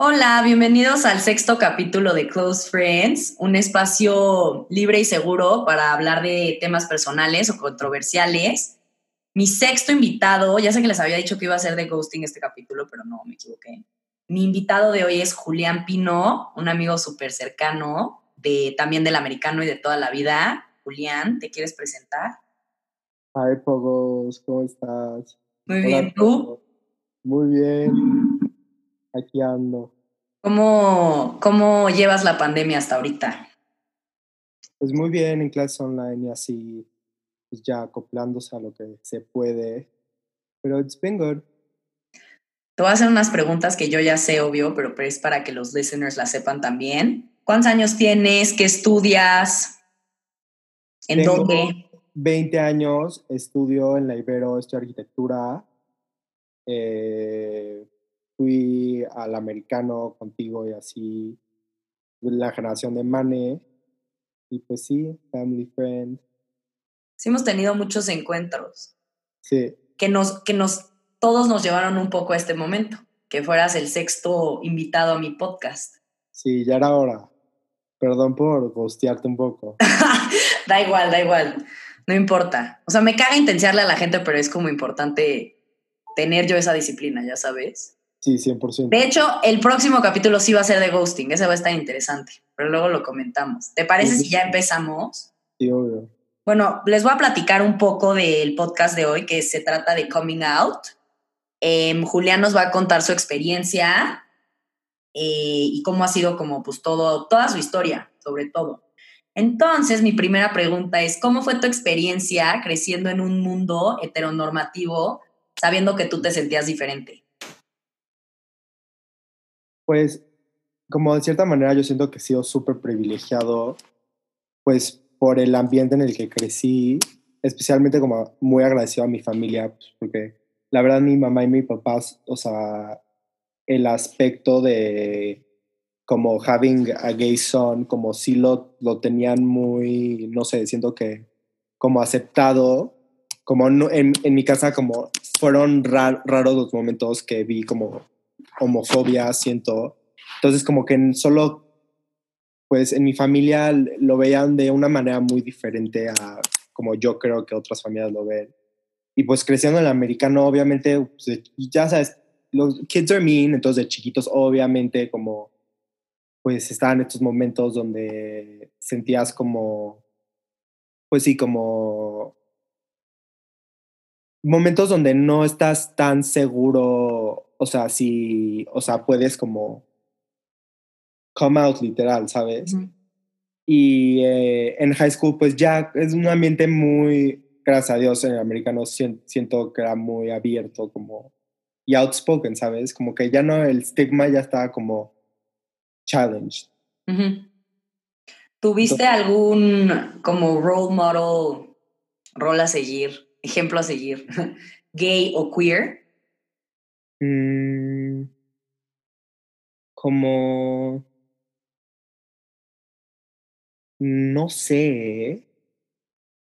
Hola, bienvenidos al sexto capítulo de Close Friends, un espacio libre y seguro para hablar de temas personales o controversiales. Mi sexto invitado, ya sé que les había dicho que iba a ser de ghosting este capítulo, pero no, me equivoqué. Mi invitado de hoy es Julián Pino, un amigo súper cercano, de, también del americano y de toda la vida. Julián, ¿te quieres presentar? Hi, Pogos, ¿cómo estás? Muy bien, ¿tú? Muy bien. Aquí ando. ¿Cómo, ¿Cómo llevas la pandemia hasta ahorita? Pues muy bien, en clases online y así, pues ya acoplándose a lo que se puede. Pero it's been good. Te voy a hacer unas preguntas que yo ya sé, obvio, pero es para que los listeners las sepan también. ¿Cuántos años tienes? ¿Qué estudias? ¿En Tengo dónde? 20 años, estudio en la Ibero, estudio arquitectura. Eh, fui al americano contigo y así, la generación de Mane. Y pues sí, family friend. Sí hemos tenido muchos encuentros Sí, que nos, que nos, todos nos llevaron un poco a este momento, que fueras el sexto invitado a mi podcast. sí, ya era hora. Perdón por ghostearte un poco. da igual, da igual, no importa. O sea, me caga intenciarle a la gente, pero es como importante tener yo esa disciplina, ya sabes. Sí, 100%. De hecho, el próximo capítulo sí va a ser de ghosting, ese va a estar interesante, pero luego lo comentamos. ¿Te parece Sí, si ya empezamos? Sí, obvio. Bueno, les voy a platicar un poco del podcast de hoy, que se trata de Coming Out. Em, Julián nos va a contar su experiencia eh, y cómo ha sido como pues todo, toda su historia, sobre todo. Entonces, mi primera pregunta es, ¿cómo fue tu experiencia creciendo en un mundo heteronormativo, sabiendo que tú te sentías diferente? Pues, como de cierta manera yo siento que he sido súper privilegiado, pues por el ambiente en el que crecí, especialmente como muy agradecido a mi familia, pues, porque la verdad mi mamá y mi papá, o sea, el aspecto de como having a gay son, como sí lo, lo tenían muy, no sé, siento que como aceptado, como no, en, en mi casa como fueron ra- raros los momentos que vi como homofobia, siento. Entonces, como que solo, pues en mi familia lo veían de una manera muy diferente a como yo creo que otras familias lo ven. Y pues creciendo en el americano, obviamente, pues, ya sabes, los kids are mean, entonces de chiquitos, obviamente, como, pues estaban estos momentos donde sentías como, pues sí, como momentos donde no estás tan seguro, o sea, si, o sea, puedes como come out literal, ¿sabes? Y eh, en high school, pues ya es un ambiente muy, gracias a Dios, en el americano sien- siento que era muy abierto, como, y outspoken, ¿sabes? Como que ya no, el estigma ya estaba como challenged. ¿Tuviste algún como role model, rol a seguir, ejemplo a seguir, gay o queer? Mm, como, no sé, ¿eh?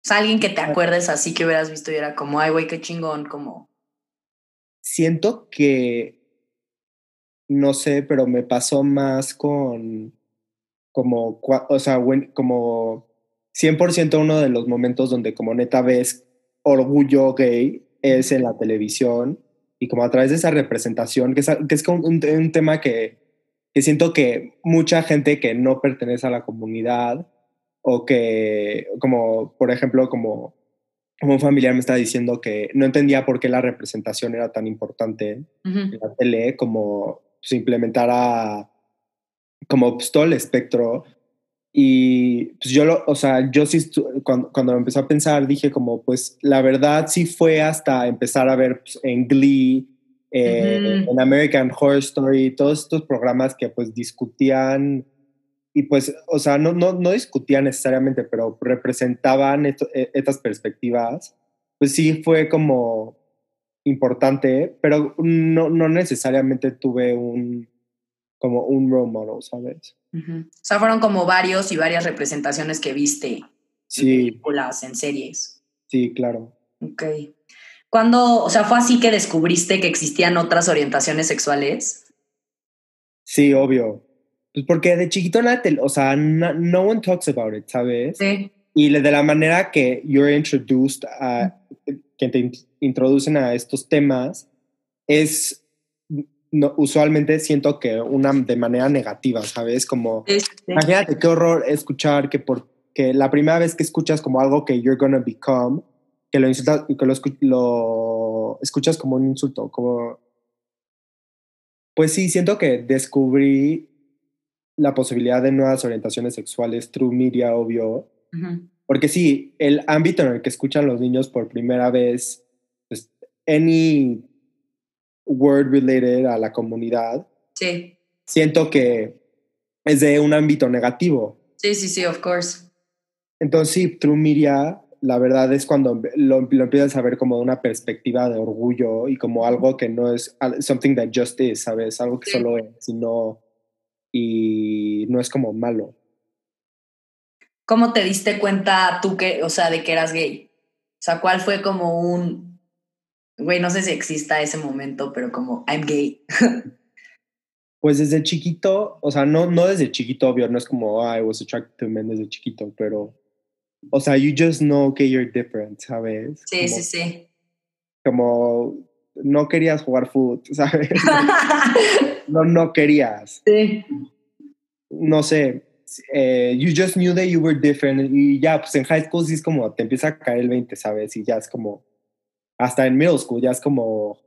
Sea, alguien que te acuerdes así que hubieras visto y era como, ay, güey, qué chingón, como... siento que, no sé, pero me pasó más con, como, o sea, como 100% uno de los momentos donde como neta ves orgullo gay es en la televisión y como a través de esa representación, que es, que es un, un tema que, que siento que mucha gente que no pertenece a la comunidad o que, como, por ejemplo, como como un familiar me estaba diciendo que no entendía por qué la representación era tan importante en la tele, como se implementara como pues, todo el espectro. Y pues yo lo, o sea, yo sí, cuando, cuando lo empecé a pensar, dije como, pues la verdad sí fue hasta empezar a ver pues, en Glee, eh, Ujú. en American Horror Story, todos estos programas que pues discutían y pues, o sea, no, no, no discutían necesariamente, pero representaban esto- e- estas perspectivas, pues sí fue como importante, pero no, no necesariamente tuve un, como un role model, ¿sabes? Ujú. O sea, fueron como varios y varias representaciones que viste en Sí, películas, en series. sí, claro. Ok. Cuando, o sea, fue así que descubriste que existían otras orientaciones sexuales. Sí, obvio. Pues porque de chiquito nada, te- o sea, no, no one talks about it, ¿sabes? Sí. Y de la manera que you're introduced a, que te in- introducen a estos temas, es no, usualmente siento que una de manera negativa, ¿sabes? Como, Sí, sí, sí. imagínate qué horror escuchar que por que la primera vez que escuchas como algo que you're gonna become, que lo insultas, que lo, escu- lo escuchas como un insulto, como pues sí, siento que descubrí la posibilidad de nuevas orientaciones sexuales through media, obvio, porque sí, el ámbito en el que escuchan los niños por primera vez, pues, any word related a la comunidad, Sí. siento que es de un ámbito negativo. Sí, sí, sí, of course. Entonces, sí, True Media, la verdad es cuando lo, lo empiezas a ver como una perspectiva de orgullo y como algo que no es something that just is, ¿sabes? Algo que Sí. solo es, sino y no es como malo. ¿Cómo te diste cuenta tú que, o sea, de que eras gay? O sea, ¿cuál fue como un, güey, no sé si exista ese momento, pero como, I'm gay. Pues desde chiquito, o sea, no, no desde chiquito, obvio, no es como, "Ah, I was attracted to men desde chiquito, pero, o sea, you just know que you're different, ¿sabes? Sí, como, sí, sí. Como no querías jugar fútbol, ¿sabes? no, no querías. sí. no sé, eh, you just knew that you were different y ya, pues en high school sí es como, te empieza a caer el 20, ¿sabes? Y ya es como, hasta en middle school ya es como,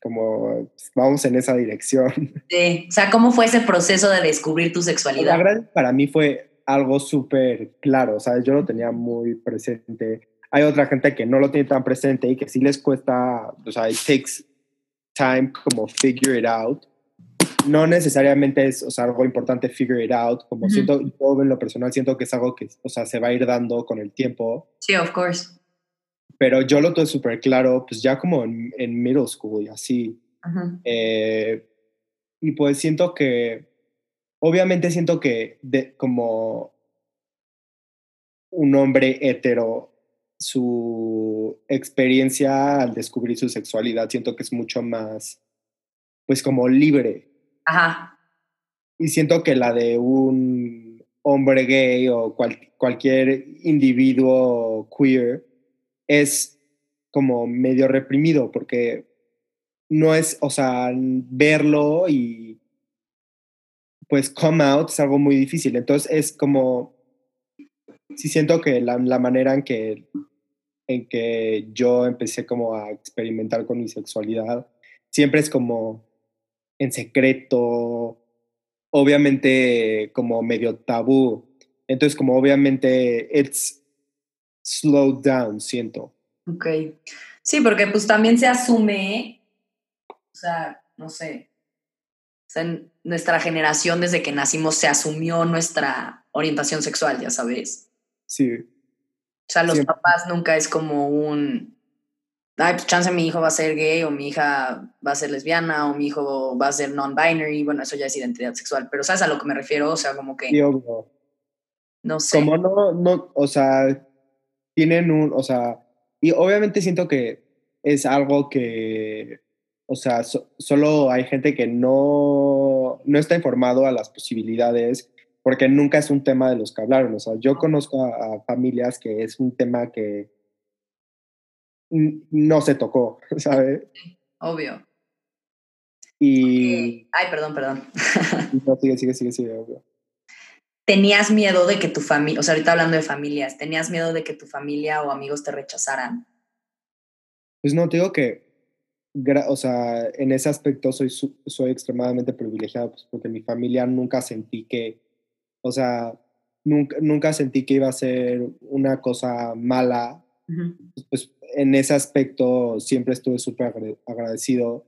como, pues, vamos en esa dirección. Sí. O sea, ¿cómo fue ese proceso de descubrir tu La sexualidad? verdad para mí fue algo súper claro, ¿sabes? Yo lo tenía muy presente. Hay otra gente que no lo tiene tan presente y que sí les cuesta, o sea, it takes time como figure it out. No necesariamente es, o sea, algo importante figure it out, como Ujú. siento, yo en lo personal siento que es algo que, o sea, se va a ir dando con el tiempo, Sí, of course. Pero yo lo tuve súper claro, pues ya como en, en middle school y así. Eh, y pues siento que, obviamente siento que de, como un hombre hetero, su experiencia al descubrir su sexualidad, siento que es mucho más, pues como libre. Ajá. Y siento que la de un hombre gay o cual- cualquier individuo queer es como medio reprimido porque no es, o sea, verlo y pues come out es algo muy difícil. Entonces es como, sí siento que la, la manera en que, en que yo empecé como a experimentar con mi sexualidad, siempre es como en secreto, obviamente como medio tabú. Entonces como obviamente it's slowed down, siento. Ok. Sí, porque pues también se asume, o sea, no sé, o sea, en nuestra generación desde que nacimos se asumió nuestra orientación sexual, ya sabes. Sí, O sea, los Siempre. papás nunca es como un, ay, pues chance mi hijo va a ser gay o mi hija va a ser lesbiana o mi hijo va a ser non-binary, bueno, eso ya es identidad sexual, pero ¿sabes a lo que me refiero? O sea, como que, sí, obvio. no sé. Como no, no, o sea, tienen un, o sea, y obviamente siento que es algo que, o sea, so- solo hay gente que no, no está informado a las posibilidades porque nunca es un tema de los que hablaron. O sea, yo conozco a, a familias que es un tema que no se tocó, ¿sabes? Obvio. Y... Ay, perdón, perdón. No, sigue, sigue, sigue, sigue, obvio. ¿Tenías miedo de que tu familia, o sea, ahorita hablando de familias, ¿tenías miedo de que tu familia o amigos te rechazaran? Pues no, te digo que, o sea, en ese aspecto soy, soy extremadamente privilegiado, pues porque mi familia nunca sentí que, o sea, nunca, nunca sentí que iba a ser una cosa mala. Pues en ese aspecto siempre estuve súper agra- agradecido.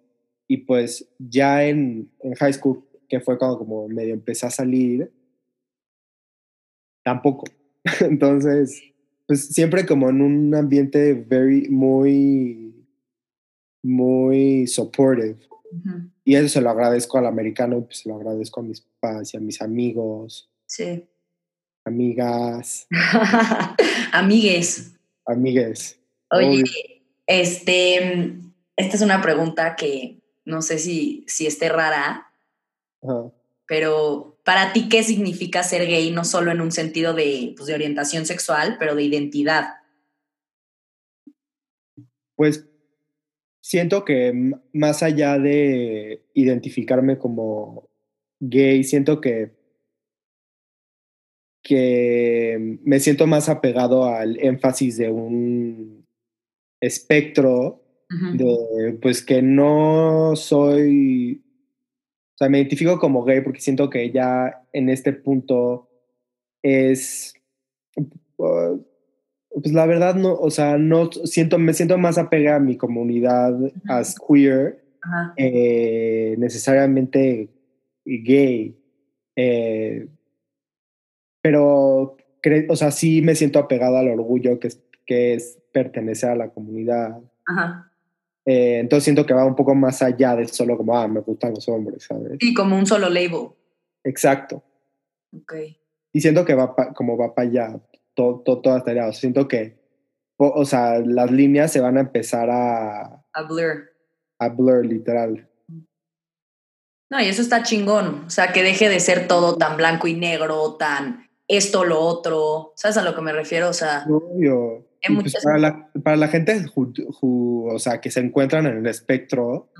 Y pues ya en, en high school, que fue cuando como medio empecé a salir, tampoco. Entonces, pues siempre como en un ambiente very, muy, muy supportive. Y eso se lo agradezco al americano, pues se lo agradezco a mis papás y a mis amigos, Sí. amigas, Amigues. amigues. Oye, este, esta es una pregunta que no sé si, si esté rara. Pero para ti, ¿qué significa ser gay? No solo en un sentido de, pues, de orientación sexual, pero de identidad. Pues siento que más allá de identificarme como gay, siento que, que me siento más apegado al énfasis de un espectro de pues que no soy, sea, me identifico como gay porque siento que ya en este punto es, uh, pues la verdad no, o sea, no siento, me siento más apegado a mi comunidad as queer, eh, necesariamente gay, eh, pero, o sea, sí me siento apegado al orgullo que es, que es pertenecer a la comunidad. Ajá. Eh, entonces siento que va un poco más allá de solo como, ah, me gustan los hombres, ¿sabes? Sí, como un solo label. Exacto. Ok. Y siento que va pa- como va para allá, todo, todo, hasta allá. O sea, siento que, o, o sea, las líneas se van a empezar a, A blur. a blur, literal. No, y eso está chingón. O sea, que deje de ser todo tan blanco y negro, tan esto, lo otro. ¿Sabes a lo que me refiero? O sea, Obvio. En pues muchas- para, la, para la gente ju- ju- o sea, que se encuentran en el espectro,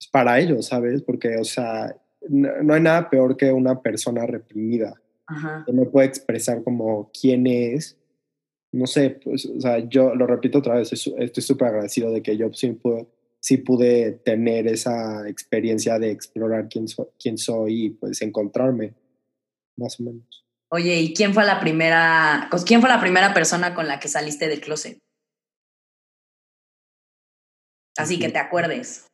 es para ellos, ¿sabes? Porque, o sea, no, no hay nada peor que una persona reprimida. ajá. que no puede expresar como quién es. No sé, pues, o sea, yo lo repito otra vez, estoy súper agradecido de que yo sí pude, sí pude tener esa experiencia de explorar quién, so- quién soy y pues encontrarme, más o menos. Oye, ¿y quién fue la primera, quién fue la primera persona con la que saliste del closet? Así que te acuerdes.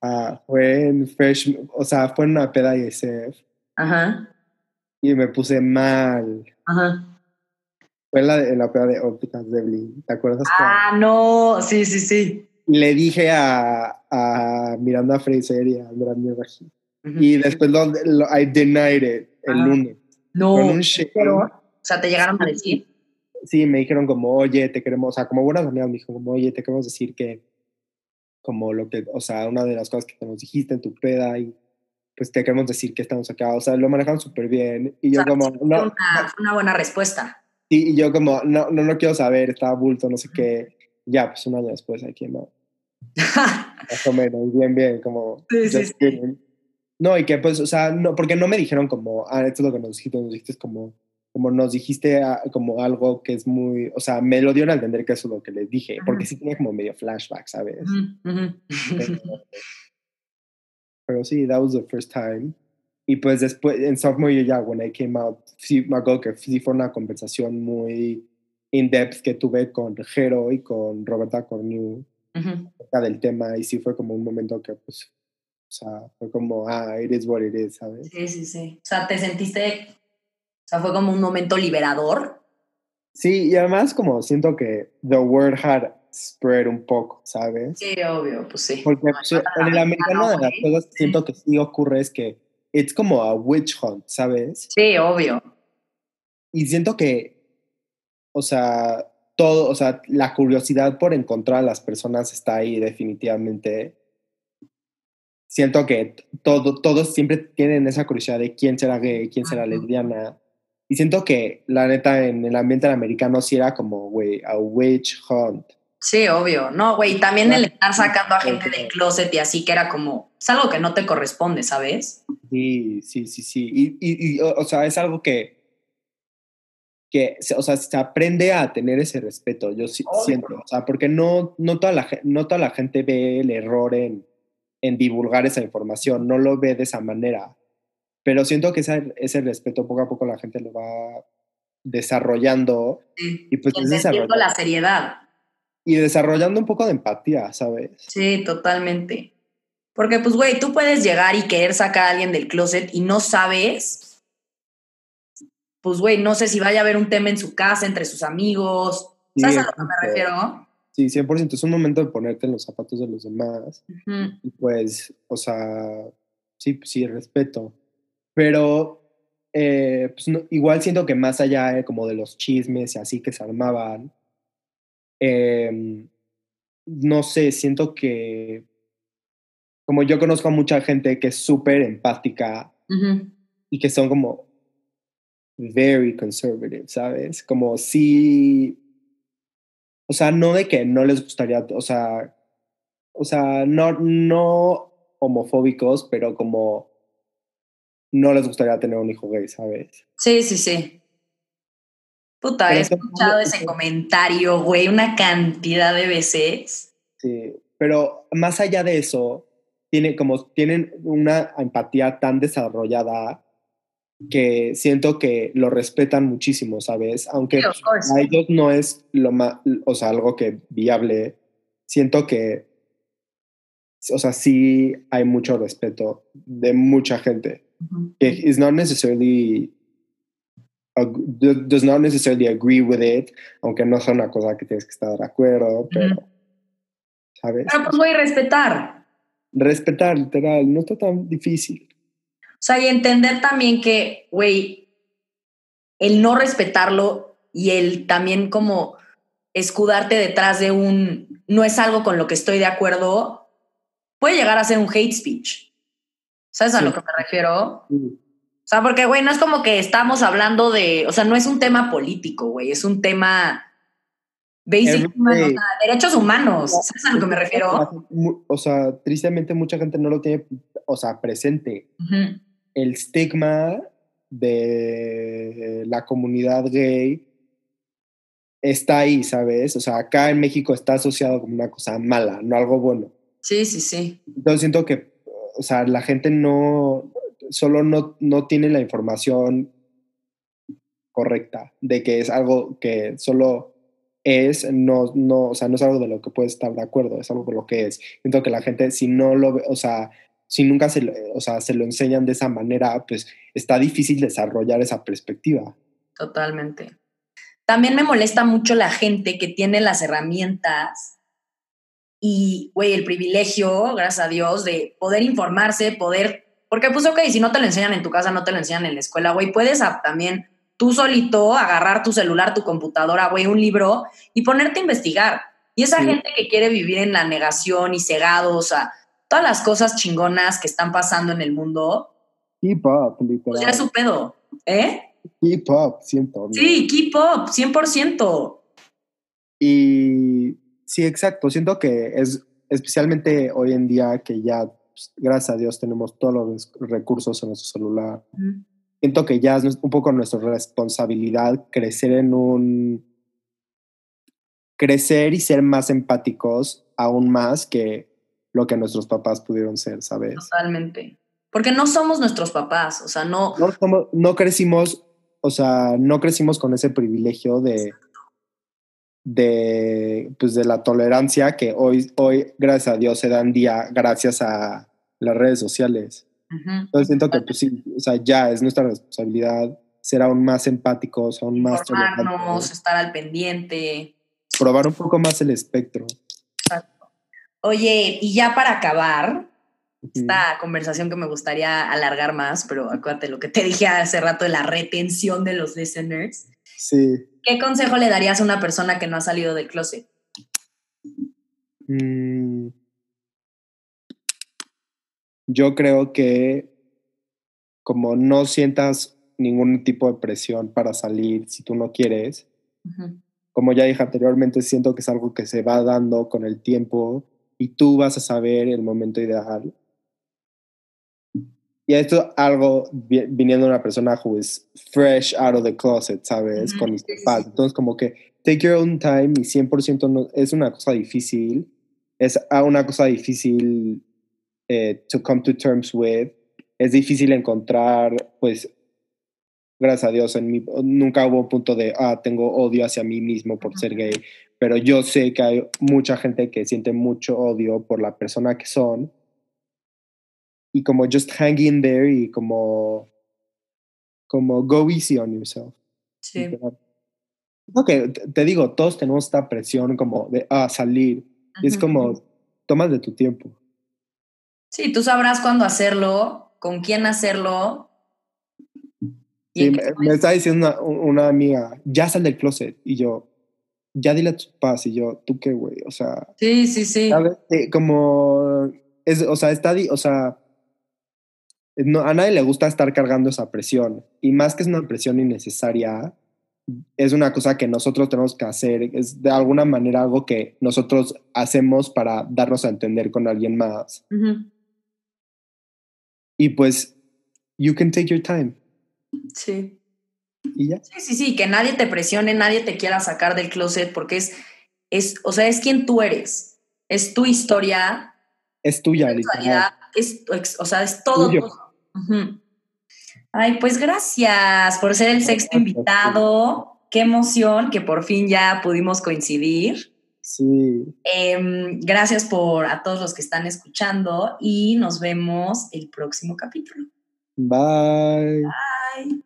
Ah, fue en Fresh, o sea, fue en una peda ISF Ajá. y me puse mal. Ajá. Fue la, en la peda de Ópticas Devlin, ¿te acuerdas? Ah, no. Sí, sí, sí. Le dije a, a Miranda Fraser y a Andrea Raji. Ujú. Y después lo, lo- I denied it el Ajá. lunes. No. Pero, o sea, te llegaron a decir. Sí, me dijeron como, oye, te queremos, o sea, como buenas amigas me dijo como, oye, te queremos decir que, como lo que, o sea, una de las cosas que nos dijiste en tu peda y pues te queremos decir que estamos acá, o sea, lo manejaron súper bien. Y yo O sea, como, no, una, buena respuesta. y, y yo como, no, no, no quiero saber, estaba bulto, no sé qué. Ya, pues un año después aquí, ¿no? Más o menos, bien, bien, como... Sí, sí, sí. No, y que pues, o sea, no, porque no me dijeron como, ah, esto es lo que nos dijiste, nos dijiste como, como nos dijiste ah, como algo que es muy, o sea, me lo dieron a entender que eso es lo que les dije, porque sí tenía como medio flashback, ¿sabes? Pero, pero sí, that was the first time. Y pues después, en sophomore year ya, when I came out, sí, me acuerdo que sí fue una conversación muy in-depth que tuve con Jero y con Roberta Cornew Ujú. acerca del tema y sí fue como un momento que pues, o sea, fue como, ah, it is what it is, ¿sabes? Sí, sí, sí. O sea, te sentiste, o sea, fue como un momento liberador. Sí, y además como siento que the word had spread un poco, ¿sabes? Sí, obvio, pues sí. Porque No, en el no, americano de las güey. cosas siento que sí ocurre es que es como a witch hunt, ¿sabes? Sí, obvio. Y siento que, o sea, todo, o sea, la curiosidad por encontrar a las personas está ahí definitivamente. Siento que todo, todos siempre tienen esa curiosidad de quién será gay, quién será lesbiana. Y siento que, la neta, en el ambiente americano sí era como, güey, a witch hunt. Sí, obvio. No, güey, también el estar sacando a gente del closet y así que era como, es algo que no te corresponde, ¿sabes? Sí, sí, sí, sí. Y, y, y, o, o sea, es algo que, que, o sea, se aprende a tener ese respeto, yo sí, siento. O sea, porque no, no, toda la, no toda la gente ve el error en, en divulgar esa información, no lo ve de esa manera. Pero siento que ese, ese respeto poco a poco la gente lo va desarrollando Sí. y pues desarrollando, la seriedad. y desarrollando un poco de empatía, ¿sabes? Sí, totalmente. Porque, pues, güey, tú puedes llegar y querer sacar a alguien del closet y no sabes, pues, güey, no sé si vaya a haber un tema en su casa, entre sus amigos. Sí, ¿Sabes a lo que me refiero? Sí, 100%. Es un momento de ponerte en los zapatos de los demás. Ujú. Y pues, o sea, sí, sí, respeto. Pero eh, pues no- igual siento que más allá eh, como de los chismes y así que se armaban, em, no sé, siento que como yo conozco a mucha gente que es súper empática Ujú. y que son como very conservative, ¿sabes? Como si, o sea, no de que no les gustaría, o sea, o sea, no, no homofóbicos, pero como no les gustaría tener un hijo gay, ¿sabes? Sí, sí, sí. Puta, Pero he escuchado ese comentario, güey, una cantidad de veces. Sí, pero más allá de eso, tiene como tienen una empatía tan desarrollada que siento que lo respetan muchísimo, ¿sabes? Aunque Sí, a ellos no es lo más, o sea, algo que viable, siento que, o sea, sí hay mucho respeto de mucha gente. Is not necessarily, does not necessarily agree with it, aunque no sea una cosa que tienes que estar de acuerdo, pero. ¿sabes? Pero pues voy a respetar. Respetar, literal, no está tan difícil. O sea, y entender también que, güey, el no respetarlo y el también como escudarte detrás de un no es algo con lo que estoy de acuerdo, puede llegar a ser un hate speech. ¿Sabes a lo que me refiero? O sea, porque, güey, no es como que estamos hablando de, o sea, no es un tema político, güey, es un tema basic, Every humano, o day. sea, derechos humanos. ¿Sabes a lo que me refiero? O sea, tristemente mucha gente no lo tiene, o sea, presente. Ujú. El estigma de la comunidad gay está ahí, ¿sabes? O sea, acá en México está asociado como una cosa mala, no algo bueno. Sí, sí, sí. Entonces siento que, o sea, la gente no, solo no, no tiene la información correcta de que es algo que solo es, no, no, o sea, no es algo de lo que puedes estar de acuerdo, es algo con lo que es. Siento que la gente, si no lo ve, o sea, si nunca se, lo- o sea, se lo enseñan de esa manera, pues está difícil desarrollar esa perspectiva. Totalmente. También me molesta mucho la gente que tiene las herramientas y, güey, el privilegio, gracias a Dios, de poder informarse, poder, porque pues ok, si no te lo enseñan en tu casa, no te lo enseñan en la escuela, güey, puedes también tú solito agarrar tu celular, tu computadora, güey, un libro y ponerte a investigar. Y esa Sí. gente que quiere vivir en la negación y cegados a todas las cosas chingonas que están pasando en el mundo, hop, pues literal. ya es su pedo, ¿eh? Hop, siento. ¿no? Sí, keep up, 100%. Y sí, exacto. Siento que es especialmente hoy en día que ya, pues, gracias a Dios, tenemos todos los recursos en nuestro celular. Siento que ya es un poco nuestra responsabilidad crecer en un... crecer y ser más empáticos aún más que lo que nuestros papás pudieron ser, ¿sabes? Totalmente. Porque no somos nuestros papás, o sea, no. No, crecimos, o sea, no crecimos con ese privilegio de, de, pues de la tolerancia que hoy, hoy, gracias a Dios, se dan día gracias a las redes sociales. Entonces siento que, pues sí, o sea, ya es nuestra responsabilidad ser aún más empáticos, aún más tolerantes, estar al pendiente. probar un poco más el espectro. Oye, y ya para acabar esta conversación que me gustaría alargar más, pero acuérdate lo que te dije hace rato de la retención de los listeners. Sí. ¿Qué consejo le darías a una persona que no ha salido del closet? Mm. Yo creo que como no sientas ningún tipo de presión para salir si tú no quieres, como ya dije anteriormente, siento que es algo que se va dando con el tiempo y tú vas a saber el momento ideal. Y esto algo vi- viniendo de una persona who is fresh out of the closet, ¿sabes? Ujú, Con mis papás. Entonces, como que take your own time y 100% no, es una cosa difícil. Es a- una cosa difícil eh, to come to terms with. Es difícil encontrar, pues, gracias a Dios, en mi, nunca hubo un punto de, ah, tengo odio hacia mí mismo por ser gay, pero yo sé que hay mucha gente que siente mucho odio por la persona que son y como just hang in there y como, como go easy on yourself. Sí. Ok, te digo, todos tenemos esta presión como de, ah, salir. Y es como, tomas de tu tiempo. Sí, tú sabrás cuándo hacerlo, con quién hacerlo. Sí, me, me está diciendo una, una amiga, ya sal del closet. Y yo, ya dile a tus papás. Y yo, ¿tú qué, güey? O sea, Sí, sí, sí. ¿sabes? Como es, o sea, está, o sea, no, a nadie le gusta estar cargando esa presión. Y más que es una presión innecesaria, es una cosa que nosotros tenemos que hacer. Es de alguna manera algo que nosotros hacemos para darnos a entender con alguien más. Y pues, you can take your time. Sí. Y ya. Sí, sí, sí, que nadie te presione, nadie te quiera sacar del closet porque es, es o sea, es quien tú eres. Es tu historia. Es tuya, es, o sea, es todo. Ay, pues gracias por ser el sexto invitado. Qué emoción que por fin ya pudimos coincidir. Sí. Em, gracias por a todos los que están escuchando y nos vemos el próximo capítulo. Bye. Bye.